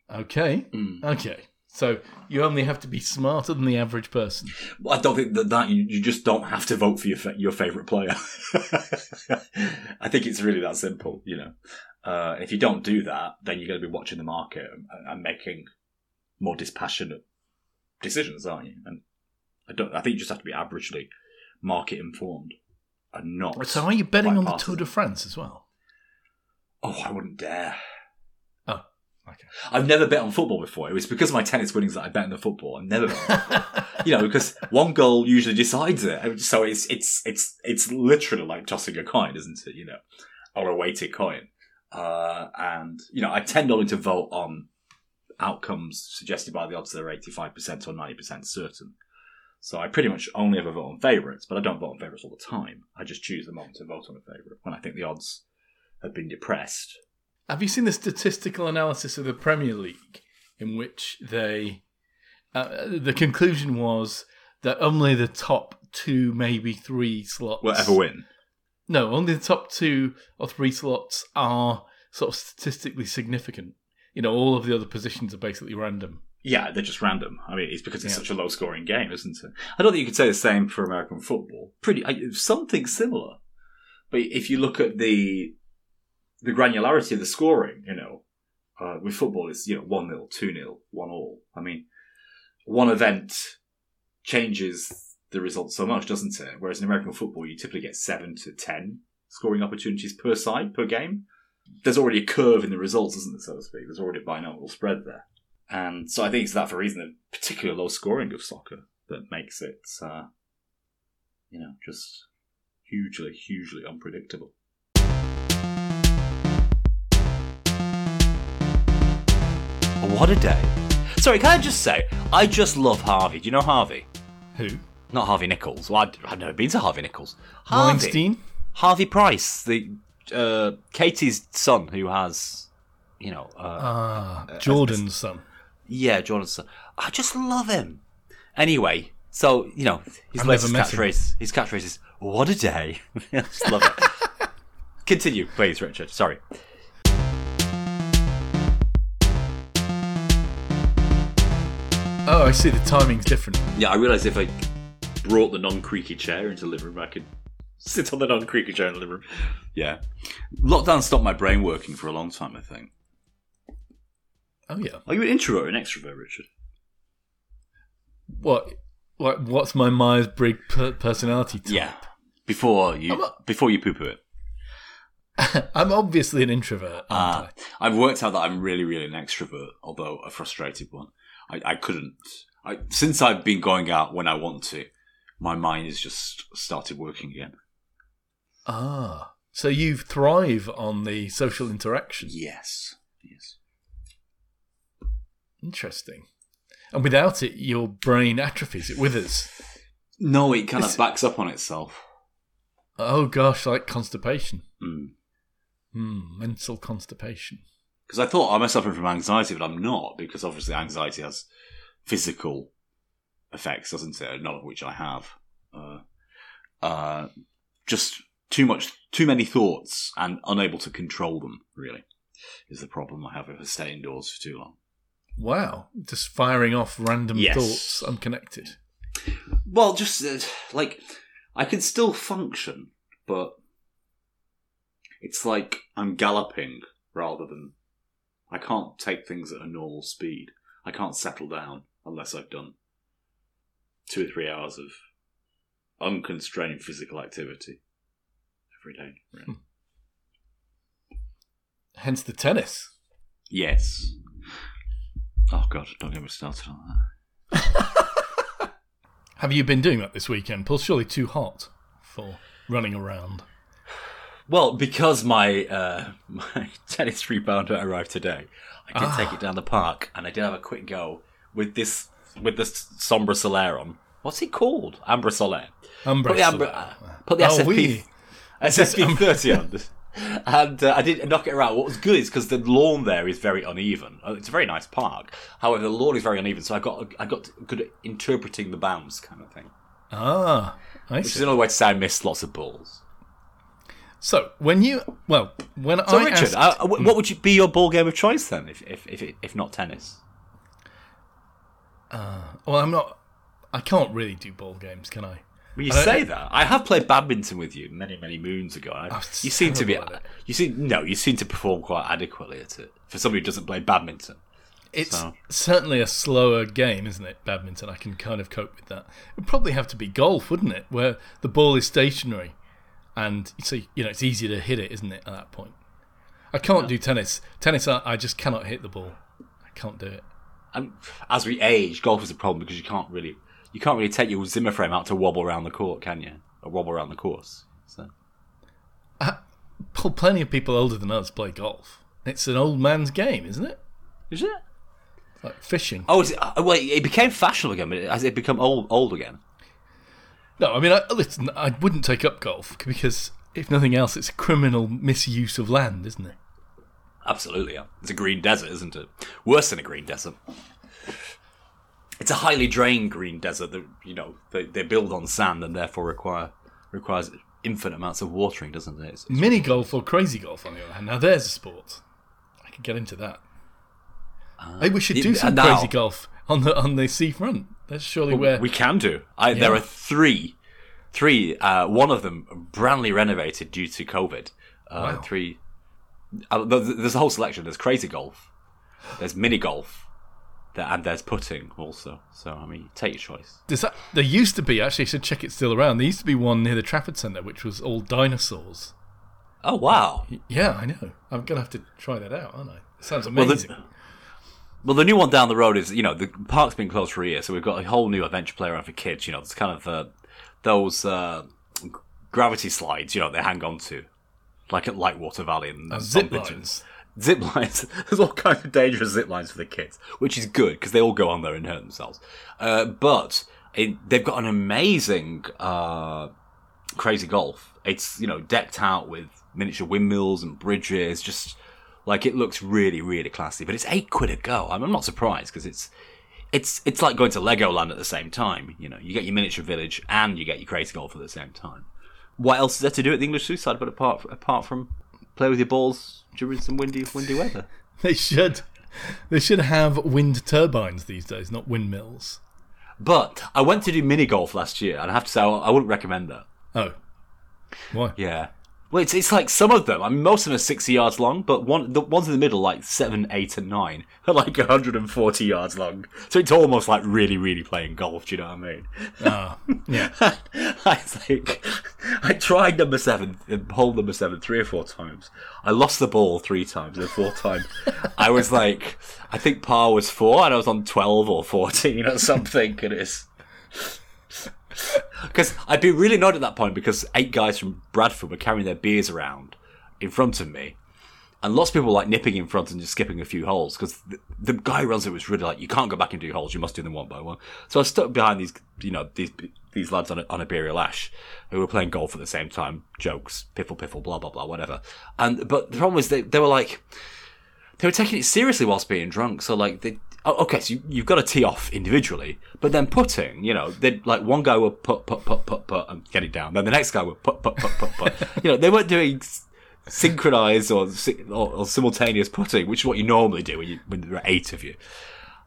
Okay, Mm. okay. So you only have to be smarter than the average person. Well, I don't think that, that you, you just don't have to vote for your fa- your favorite player. I think it's really that simple, you know. Uh, if you don't do that, then you're going to be watching the market and, and making more dispassionate decisions, aren't you? And I don't. I think you just have to be averagely market informed and not. So are you betting on the. Tour de France as well? Oh, I wouldn't dare. Okay. I've never bet on football before. It was because of my tennis winnings that I bet on the football. I've never bet you know, because one goal usually decides it. So it's it's it's it's literally like tossing a coin, isn't it? You know, or a weighted coin. Uh, and you know, I tend only to vote on outcomes suggested by the odds that are eighty-five percent or ninety percent certain. So I pretty much only ever vote on favourites, but I don't vote on favourites all the time. I just choose the moment to vote on a favourite when I think the odds have been depressed. Have you seen the statistical analysis of the Premier League, in which they uh, the conclusion was that only the top two, maybe three slots Will ever win? No, only the top two or three slots are sort of statistically significant. You know, all of the other positions are basically random. Yeah, they're just random. I mean, it's because it's Yeah. such a low scoring game, isn't it? I don't think you could say the same for American football. Pretty I- something similar, but if you look at the the granularity of the scoring, you know, uh, with football, is you know one 0 two 0 one all. I mean, one event changes the result so much, doesn't it? Whereas in American football, you typically get seven to ten scoring opportunities per side per game. There's already a curve in the results, isn't there, so to speak? There's already a binomial spread there. And so I think it's that for a reason, the particular low scoring of soccer that makes it, uh, you know, just hugely, hugely unpredictable. What a day. Sorry, can I just say, I just love Harvey. Do you know Harvey? Who? Not Harvey Nichols. Well, I'd, I've never been to Harvey Nichols. Harvey. Weinstein? Harvey Price, the uh, Katie's son who has, you know, uh, Ah, Jordan's son. yeah, Jordan's son. I just love him. Anyway, so you know, his I've latest catchphrase. His catchphrase is "What a day." I just love it. Continue, please, Richard. Sorry. I see. The timing's different. Yeah, I realised if I brought the non-creaky chair into the living room, I could sit on the non-creaky chair in the living room. Yeah, lockdown stopped my brain working for a long time. I think. Oh yeah. Are you an introvert or an extrovert, Richard? What? What? What's my Myers Briggs per- personality type? Yeah. Before you, a- before you poo-poo it. I'm obviously an introvert. Uh, I've worked out that I'm really, really an extrovert, although a frustrated one. I, I couldn't. I, since I've been going out when I want to, my mind has just started working again. Ah. So you thrive on the social interaction. Yes. Yes. Interesting. And without it, your brain atrophies. It withers. No, it kind It's- of backs up on itself. Oh gosh, like constipation. Because Hmm, mental constipation. I thought I must suffer from anxiety, but I'm not, because obviously anxiety has physical effects, doesn't it? None of which I have. Uh, uh, just too much, too many thoughts and unable to control them, really, is the problem I have if I stay indoors for too long. Wow, just firing off random Yes. thoughts, unconnected. Well, just uh, like I can still function, but it's like I'm galloping rather than I can't take things at a normal speed. I can't settle down unless I've done two or three hours of unconstrained physical activity every day. Really. Hence the tennis. yes. Oh God! Don't get me started on that. Have you been doing that this weekend? Paul, surely too hot for running around. Well, because my uh, my tennis rebounder arrived today, I did take it down the park and I did have a quick go with this with this Sombra Solaire on. What's it called? Ambra Solaire. Umbra Put the, Ambra, Solar. put the Oh, SFP we- SFP thirty on. And uh, I did knock it around. What was good is because the lawn there is very uneven. Uh, It's a very nice park. However, the lawn is very uneven, so I got I got good at interpreting the bounce kind of thing. Ah, I Which is another way to say I missed lots of balls. So when you well, when So, I Richard, asked, uh, what would you be your ball game of choice then, if if if, if not tennis? well, I'm not. I can't really do ball games, can I? Well, you I say that. I have played badminton with you many, many moons ago. I- you seem to be. terrible at it. You seem no. You seem to perform quite adequately at it for somebody who doesn't play badminton. It's So- certainly a slower game, isn't it? Badminton. I can kind of cope with that. It'd probably have to be golf, wouldn't it? Where the ball is stationary, and so you know it's easier to hit it, isn't it? At that point, I can't do tennis. Tennis, I, I just cannot hit the ball. I can't do it. And as we age, golf is a problem because you can't really you can't really take your Zimmer frame out to wobble around the court, can you? Or wobble around the course. So Well, plenty of people older than us play golf. It's an old man's game, isn't it? is it? Like fishing. Oh, is it, uh, wait, it became fashionable again, but has it become old old again? No, I mean, I, listen, I wouldn't take up golf because, if nothing else, it's a criminal misuse of land, isn't it? Absolutely, yeah. It's a green desert, isn't it? Worse than a green desert. It's a highly drained green desert that you know they, they build on sand and therefore require requires infinite amounts of watering, doesn't it? It's, it's- Mini golf or crazy golf, on the other hand. Now, there's a sport. I could get into that. Maybe we should ah, do some now- crazy golf on the on the seafront. That's surely where. we can do. I, There are three, three. Uh, one of them brandly renovated due to COVID. Uh, Wow. Three. Uh, th- th- there's a whole selection. There's crazy golf. There's mini golf. There- And there's putting also. So I mean, take your choice. Does that, there used to be, actually, I should check it's still around. There used to be one near the Trafford Centre, which was all dinosaurs. Oh wow! Yeah, I know. I'm going to have to try that out, aren't I? It sounds Well, amazing. Well, the new one down the road is, you know, the park's been closed for a year, so we've got a whole new adventure playground for kids. You know, there's kind of uh, those uh, gravity slides, you know, they hang on to, like at Lightwater Valley and, And zip lines. Zip lines. There's all kinds of dangerous zip lines for the kids, which is good because they all go on there and hurt themselves. Uh, but it, they've got an amazing uh, crazy golf. It's you know decked out with miniature windmills and bridges. Just like it looks really really classy. But it's eight quid a go. I'm, I'm not surprised because it's. It's it's like going to Legoland at the same time. You know, you get your miniature village and you get your crazy golf at the same time. What else is there to do at the English Suicide? But apart apart from play with your balls during some windy windy weather. They should. They should have wind turbines these days, not windmills. But I went to do mini golf last year, and I have to say I, I wouldn't recommend that. Oh. Why? Yeah. Well, it's, it's like some of them. I mean, most of them are sixty yards long, but one the ones in the middle, like seven, eight, and nine, are like hundred and forty yards long. So it's almost like really, really playing golf. Do you know what I mean? Ah, yeah. I think I tried number seven, uh, hole number seven, three or four times. I lost the ball three times. The fourth time, I was like, I think par was four, and I was on twelve or fourteen or something. And it's because I'd be really annoyed at that point because eight guys from Bradford were carrying their beers around in front of me. And lots of people were like nipping in front and just skipping a few holes because the, the guy who runs it was really like, you can't go back and do holes, you must do them one by one. So I stuck behind these, you know, these these lads on a, on a beer lash who were playing golf at the same time, jokes, piffle piffle, blah blah blah, whatever. And but the problem was they they were like, they were taking it seriously whilst being drunk. So like they. Oh, Okay, so you, you've got to tee off individually, but then putting, you know, they like one guy would put, put, put, put, put, and get it down. Then the next guy would put, put, put, put, put. you know, they weren't doing synchronized or, or, or simultaneous putting, which is what you normally do when, you, when there are eight of you.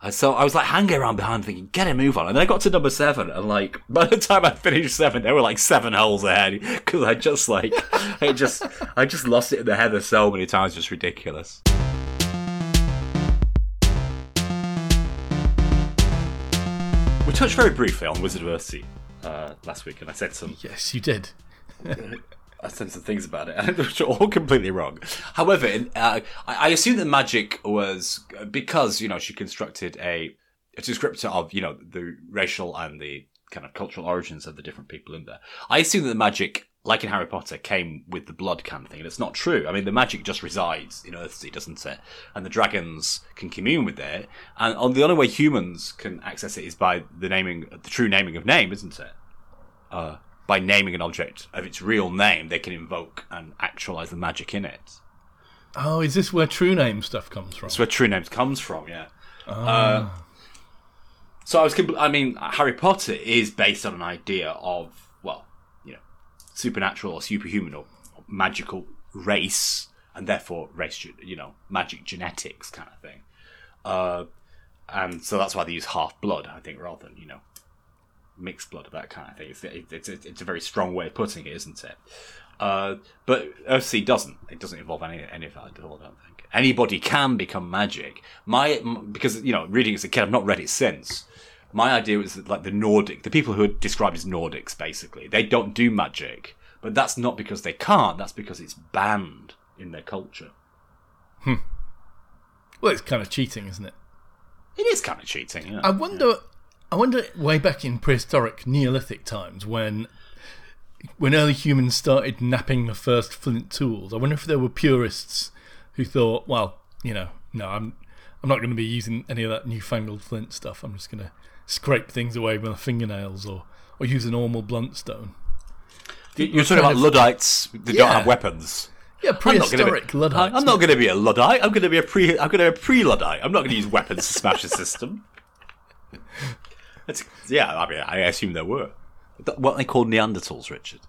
And so I was like hanging around behind thinking, get a move on. And then I got to number seven and like, by the time I finished seven, they were like seven holes ahead because I just like, I just, I just lost it in the heather so many times, just ridiculous. We touched very briefly on Wizard of Earthsea uh, last week, and I said some Yes, you did. I said some things about it, which are all completely wrong. However, in, uh, I, I assume that magic was because you know she constructed a, a descriptor of you know the racial and the kind of cultural origins of the different people in there. I assume that the magic, like in Harry Potter, came with the blood can thing, and it's not true. I mean, the magic just resides in Earthsea, doesn't it? And the dragons can commune with it, and on the only way humans can access it is by the naming, the true naming of name, isn't it? uh, by naming an object of its real name, they can invoke and actualize the magic in it. Oh, is this where true name stuff comes from? That's where true names comes from, yeah. Uh, so I was, compl- I mean, Harry Potter is based on an idea of, well, you know, supernatural or superhuman or magical race, and therefore race, you know, magic genetics kind of thing. Uh, and so that's why they use half blood, I think, rather than you know, mixed blood, of that kind of thing. It's, it's, it's a very strong way of putting it, isn't it? Uh, but Earthsea doesn't. It doesn't involve any any of that at all. I don't think anybody can become magic. My because you know, reading as a kid, I've not read it since. My idea was that, like the Nordic, the people who are described as Nordics, basically, they don't do magic, but that's not because they can't. That's because it's banned in their culture. Hmm. Well, it's kind of cheating, isn't it? It is kind of cheating. You know? I wonder. I wonder way back in prehistoric Neolithic times when when early humans started knapping the first flint tools. I wonder if there were purists who thought, well, you know, no, I'm I'm not going to be using any of that newfangled flint stuff. I'm just going to scrape things away with my fingernails or or use a normal blunt stone. You- You're talking about of- Luddites that don't have weapons. Yeah, I'm prehistoric be, Luddites. I'm not going to be a Luddite. I'm going to be a pre. I'm going to be a pre-Luddite. I'm not going to use weapons to smash the system. That's, yeah, I mean, I assume there were. What they called Neanderthals, Richard.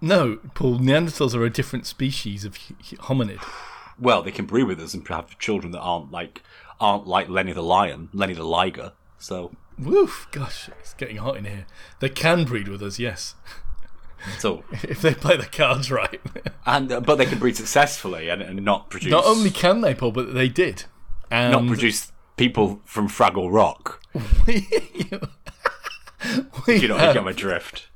No, Paul. Neanderthals are a different species of hominid. Well, they can breed with us and have children that aren't like aren't like Lenny the lion, Lenny the liger. So, Woof! Gosh, it's getting hot in here. They can breed with us, yes, so, if they play the cards right. and uh, but they can breed successfully and, and not produce. Not only can they, Paul, but they did. And not produce people from Fraggle Rock. we You know, you have, get my drift.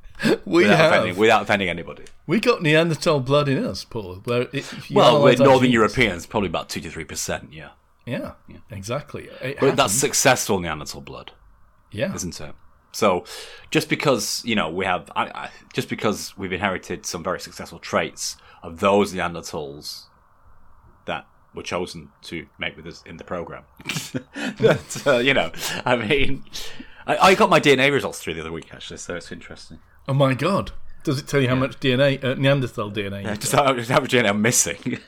we, Without have offending, without offending anybody. we got Neanderthal blood in us, Paul. Where it, Well, our Northern genes- Europeans, probably about two to three percent. Yeah, Yeah, exactly. It but that's successful Neanderthal blood. yeah. isn't it? So, just because you know we have, I, I, just because we've inherited some very successful traits of those Neanderthals that were chosen to make with us in the program, that uh, you know, I mean, I, I got my DNA results through the other week actually, so it's interesting. Oh my god! Does it tell you how much DNA, uh, Neanderthal DNA? you've Just how, just how much DNA I'm missing.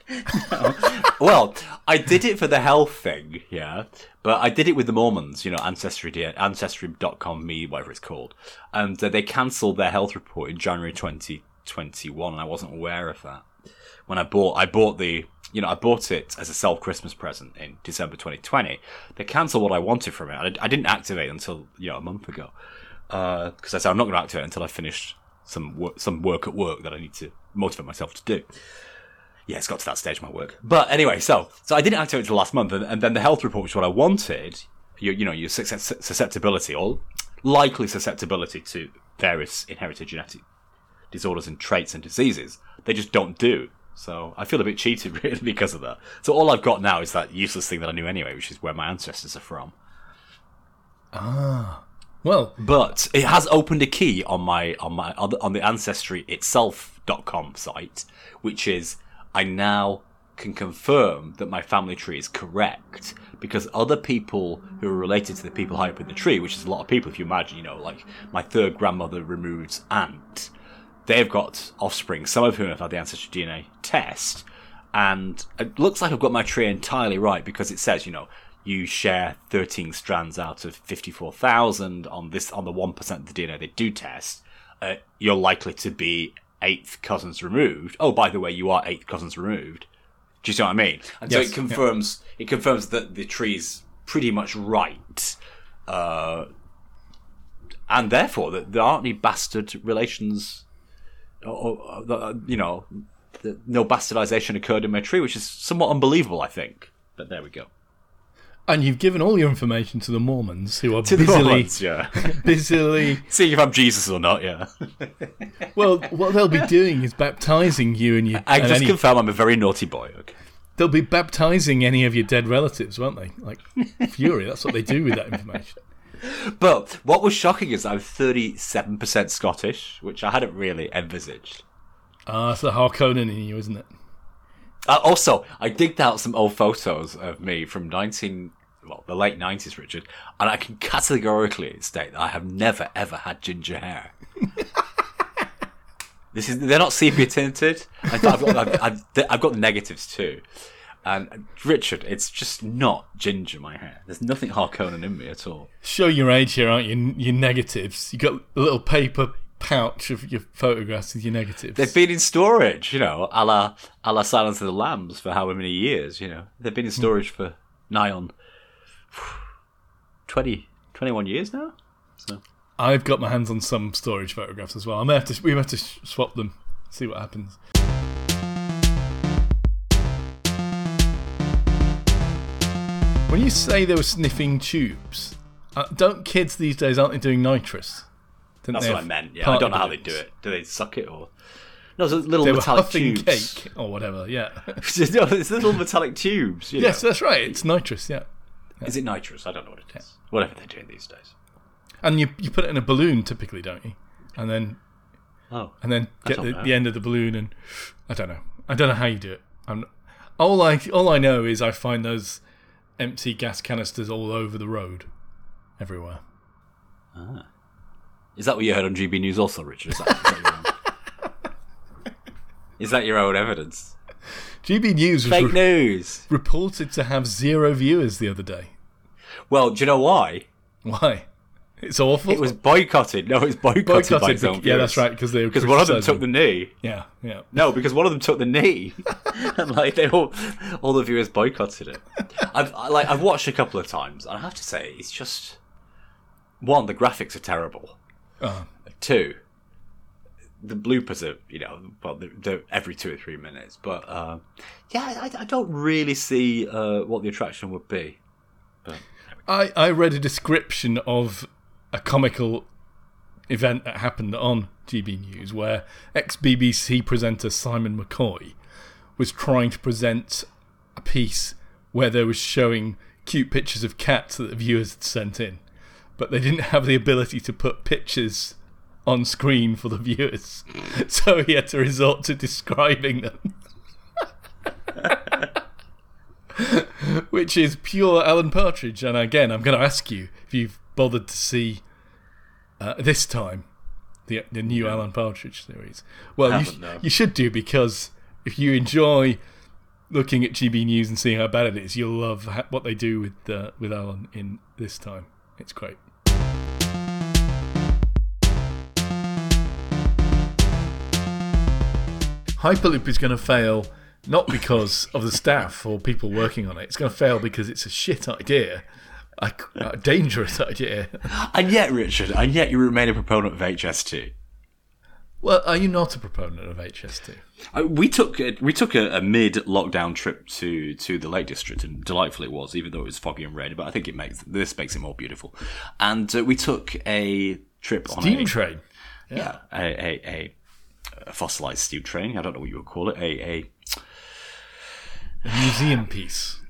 well, I did it for the health thing, yeah, but I did it with the Mormons, you know, Ancestry, Ancestry.com, me, whatever it's called, and uh, they cancelled their health report in January 2021, and I wasn't aware of that. When I bought, I bought the, you know, I bought it as a self Christmas present in December 2020. They cancelled what I wanted from it. I, I didn't activate until you know a month ago because I said I'm not going to activate it until I finished some work, some work at work that I need to motivate myself to do. Yeah, it's got to that stage of my work. But anyway, so so I didn't activate until last month, and, and then the health report, which what I wanted, your you know your sus- susceptibility or likely susceptibility to various inherited genetic disorders and traits and diseases, they just don't do. So I feel a bit cheated really because of that. So all I've got now is that useless thing that I knew anyway, which is where my ancestors are from. Ah. Well, But it has opened a key on my on my on the, ancestry itself.com site, which is I now can confirm that my family tree is correct because other people who are related to the people high up in the tree, which is a lot of people if you imagine, you know, like my third grandmother removed aunt, they've got offspring, some of whom have had the ancestry DNA test, and it looks like I've got my tree entirely right because it says, you know, you share 13 strands out of 54,000 on this on the 1% of the DNA they do test. Uh, you're likely to be eighth cousins removed. Oh, by the way, you are eighth cousins removed. Do you see what I mean? And so it confirms it confirms that the tree's pretty much right. Uh, and therefore that there aren't any bastard relations or, or, or, you know, no bastardization occurred in my tree, which is somewhat unbelievable, I think. But there we go. And you've given all your information to the Mormons, who are To the busily, Mormons, yeah. busily. See if I'm Jesus or not, yeah. Well, what they'll be doing is baptizing you and your. I and just any, confirm I'm a very naughty boy, okay? they'll be baptizing any of your dead relatives, won't they? Like Fury. That's what they do with that information. But what was shocking is I'm 37% Scottish, which I hadn't really envisaged. Ah, it's the Harkonnen in you, isn't it? Uh, also, I digged out some old photos of me from 19, well, the late 90s, Richard, and I can categorically state that I have never ever had ginger hair. this is they're not sepia tinted. I've got, I've, I've, I've got the negatives too. And Richard, it's just not ginger my hair. There's nothing Harkonnen in me at all. Show your age here, aren't you? Your negatives. You got a little paper pouch of your photographs with your negatives. They've been in storage, you know, a la, a la Silence of the Lambs for however many years, you know. They've been in storage for nigh on 20, 21 years now. So I've got my hands on some storage photographs as well. I may have to. We may have to swap them. See what happens. When you say they were sniffing tubes, uh, don't kids these days aren't they doing nitrous? Didn't that's what I meant. Yeah, I don't know how they do it. Do they suck it or? No, it's little They metallic tubes. cake or whatever. Yeah. no, it's little metallic tubes. You know. yes, that's right. It's nitrous. Yeah. Is it nitrous? I don't know what it is. Whatever they're doing these days. And you you put it in a balloon typically, don't you? And then Oh, and then get the, the end of the balloon and I don't know. I don't know how you do it. I'm all I all I know is I find those empty gas canisters all over the road, everywhere. Ah. Is that what you heard on GB News? Also, Richard, is that, is that your own? Is that your own evidence? GB News was Fake re- news. reported to have zero viewers the other day. Well, do you know why? Why? It's awful. It was boycotted. No, it was boycotted, by boycotted. its own yeah, that's right. Because they Because one of them took the knee. yeah yeah. No, because one of them took the knee, and like they all, all the viewers boycotted it. I've I, like I've watched a couple of times, and I have to say it's just one. The graphics are terrible. Uh, Two, the bloopers are you know well they're, they're every two or three minutes, but uh, yeah, I, I don't really see uh, what the attraction would be. I, I read a description of a comical event that happened on GB News where ex BBC presenter Simon McCoy was trying to present a piece where they was showing cute pictures of cats that the viewers had sent in, but they didn't have the ability to put pictures on screen for the viewers, so he had to resort to describing them. Which is pure Alan Partridge, and again, I'm going to ask you if you've bothered to see uh, this time the the new Alan Partridge series. Well, you, no. you should do because if you enjoy looking at GB News and seeing how bad it is, you'll love ha- what they do with uh, with Alan in this time. It's great. Hyperloop is going to fail not because of the staff or people working on it. It's going to fail because it's a shit idea, a, a dangerous idea. And yet, Richard, and yet you remain a proponent of HS2. Well, are you not a proponent of HS2? Uh, we took a, we took a, a mid lockdown trip to to the Lake District, and delightful it was, even though it was foggy and rainy. But I think it makes this makes it more beautiful. And uh, we took a trip on Steam train. yeah, a, a, a, a fossilized steam train. I don't know what you would call it. A, a A museum piece.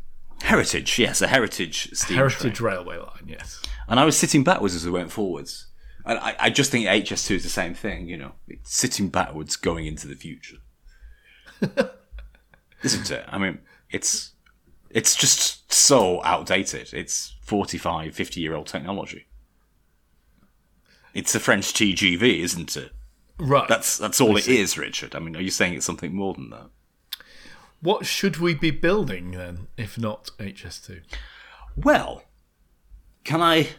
heritage, yes, a heritage steam Heritage train. railway line, yes. And I was sitting backwards as we went forwards. And I, I just think HS2 is the same thing, you know, it's sitting backwards going into the future. Isn't it? I mean, it's it's just so outdated. It's 45, 50 year old technology. It's the French TGV, isn't it? Right. That's that's all it is, Richard. I mean, are you saying it's something more than that? what should we be building then, if not HS2? Well, can I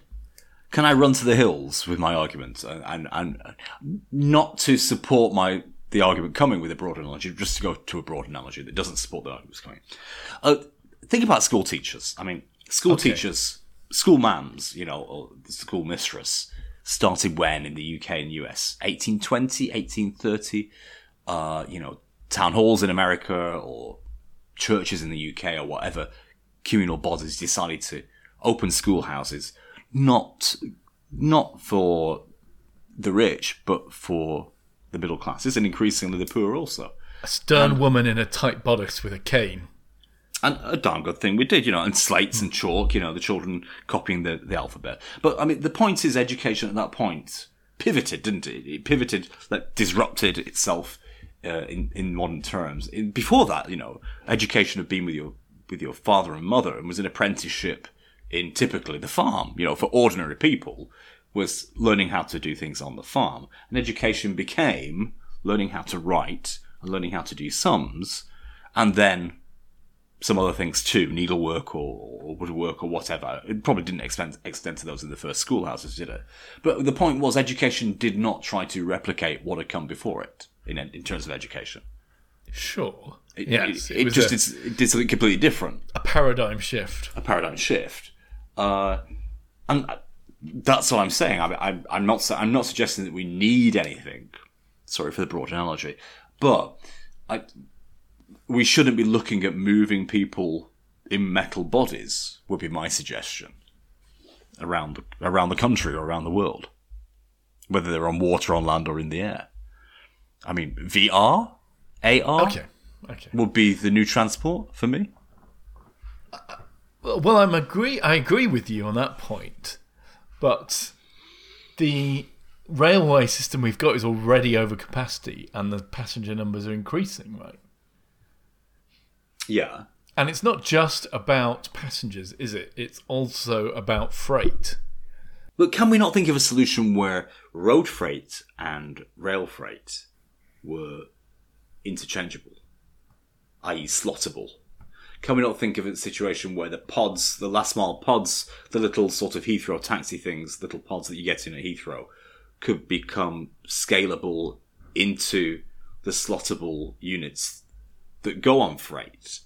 can I run to the hills with my argument and, and, and not to support my the argument coming with a broad analogy, just to go to a broad analogy that doesn't support the argument coming. Uh, think about school teachers. I mean, school Okay. teachers, school mams, you know, or the school mistress started when in the UK and US? 1820, 1830. Uh, you know, town halls in America or churches in the UK or whatever communal bodies decided to open schoolhouses, not not for the rich, but for the middle classes and increasingly the poor also. A stern woman in a tight bodice with a cane. And a darn good thing we did, you know, and slates and chalk, you know, the children copying the, the alphabet. But I mean, the point is, education at that point pivoted, didn't it? It pivoted, like, disrupted itself uh, in in modern terms. In, before that, you know, education had been with your with your father and mother and was an apprenticeship in typically the farm. You know, for ordinary people, was learning how to do things on the farm, and education became learning how to write and learning how to do sums, and then some other things too, needlework or, or woodwork or whatever. It probably didn't extend, extend to those in the first schoolhouses, did it? But the point was, education did not try to replicate what had come before it in, in terms of education. Sure. It, yes. it, It, it just a, it's, it did something completely different, a paradigm shift. a paradigm shift. Uh, and that's what I'm saying. I, I, I'm not I'm not suggesting that we need anything. Sorry for the broad analogy, but I, we shouldn't be looking at moving people in metal bodies. Would be my suggestion around the, around the country or around the world, whether they're on water, on land, or in the air. I mean, VR, AR Okay. Okay. would be the new transport for me. Well, I'm agree. I agree with you on that point, but the railway system we've got is already over capacity, and the passenger numbers are increasing, right? Yeah, And it's not just about passengers, is it? It's also about freight. But can we not think of a solution where road freight and rail freight were interchangeable, i.e., slottable? Can we not think of a situation where the pods, the last mile pods, the little sort of Heathrow taxi things, little pods that you get in at Heathrow, could become scalable into the slottable units that go on freight?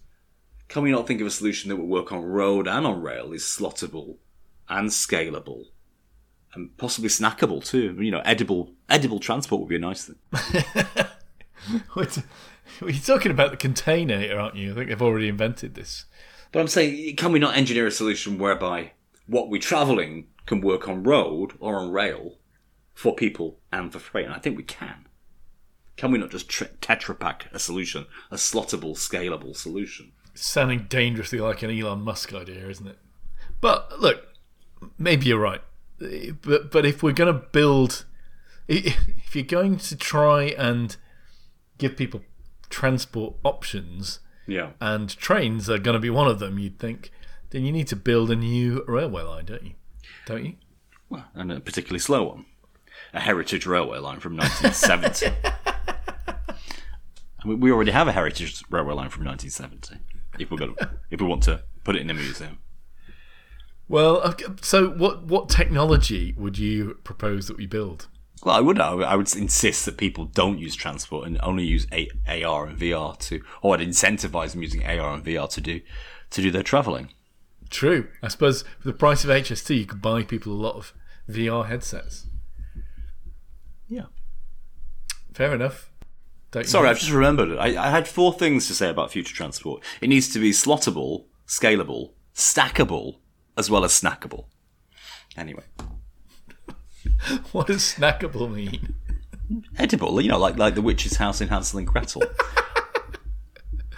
Can we not think of a solution that would work on road and on rail, is slottable and scalable and possibly snackable too. You know, edible edible transport would be a nice thing. You're talking about the container here, aren't you? I think they've already invented this. But I'm saying, can we not engineer a solution whereby what we're travelling can work on road or on rail for people and for freight. And I think we can. Can we not just tre- tetra pack a solution, a slottable, scalable solution? It's sounding dangerously like an Elon Musk idea, isn't it? But look, maybe you're right. But but if we're going to build, if you're going to try and give people transport options, Yeah. and trains are going to be one of them, you'd think, then you need to build a new railway line, don't you? Don't you? Well, and a particularly slow one. A heritage railway line from 1970. We already have a heritage railway line from 1970. If to, if we want to put it in a museum. Well, so what what technology would you propose that we build? Well, I would. I would- I would insist that people don't use transport and only use A- AR and VR to, or I'd incentivize them using AR and VR to do to do their traveling. True. I suppose for the price of HST, you could buy people a lot of VR headsets. Yeah. Fair enough. Don't Sorry. I've just remembered. I, I had four things to say about future transport. It needs to be slottable, scalable, stackable, as well as snackable. Anyway, what does snackable mean? edible. You know, like like the witch's house in Hansel and Gretel.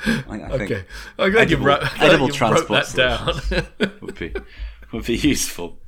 I, I think Okay, I'm glad you Edible- wrote, glad edible you transport that down. would be would be useful.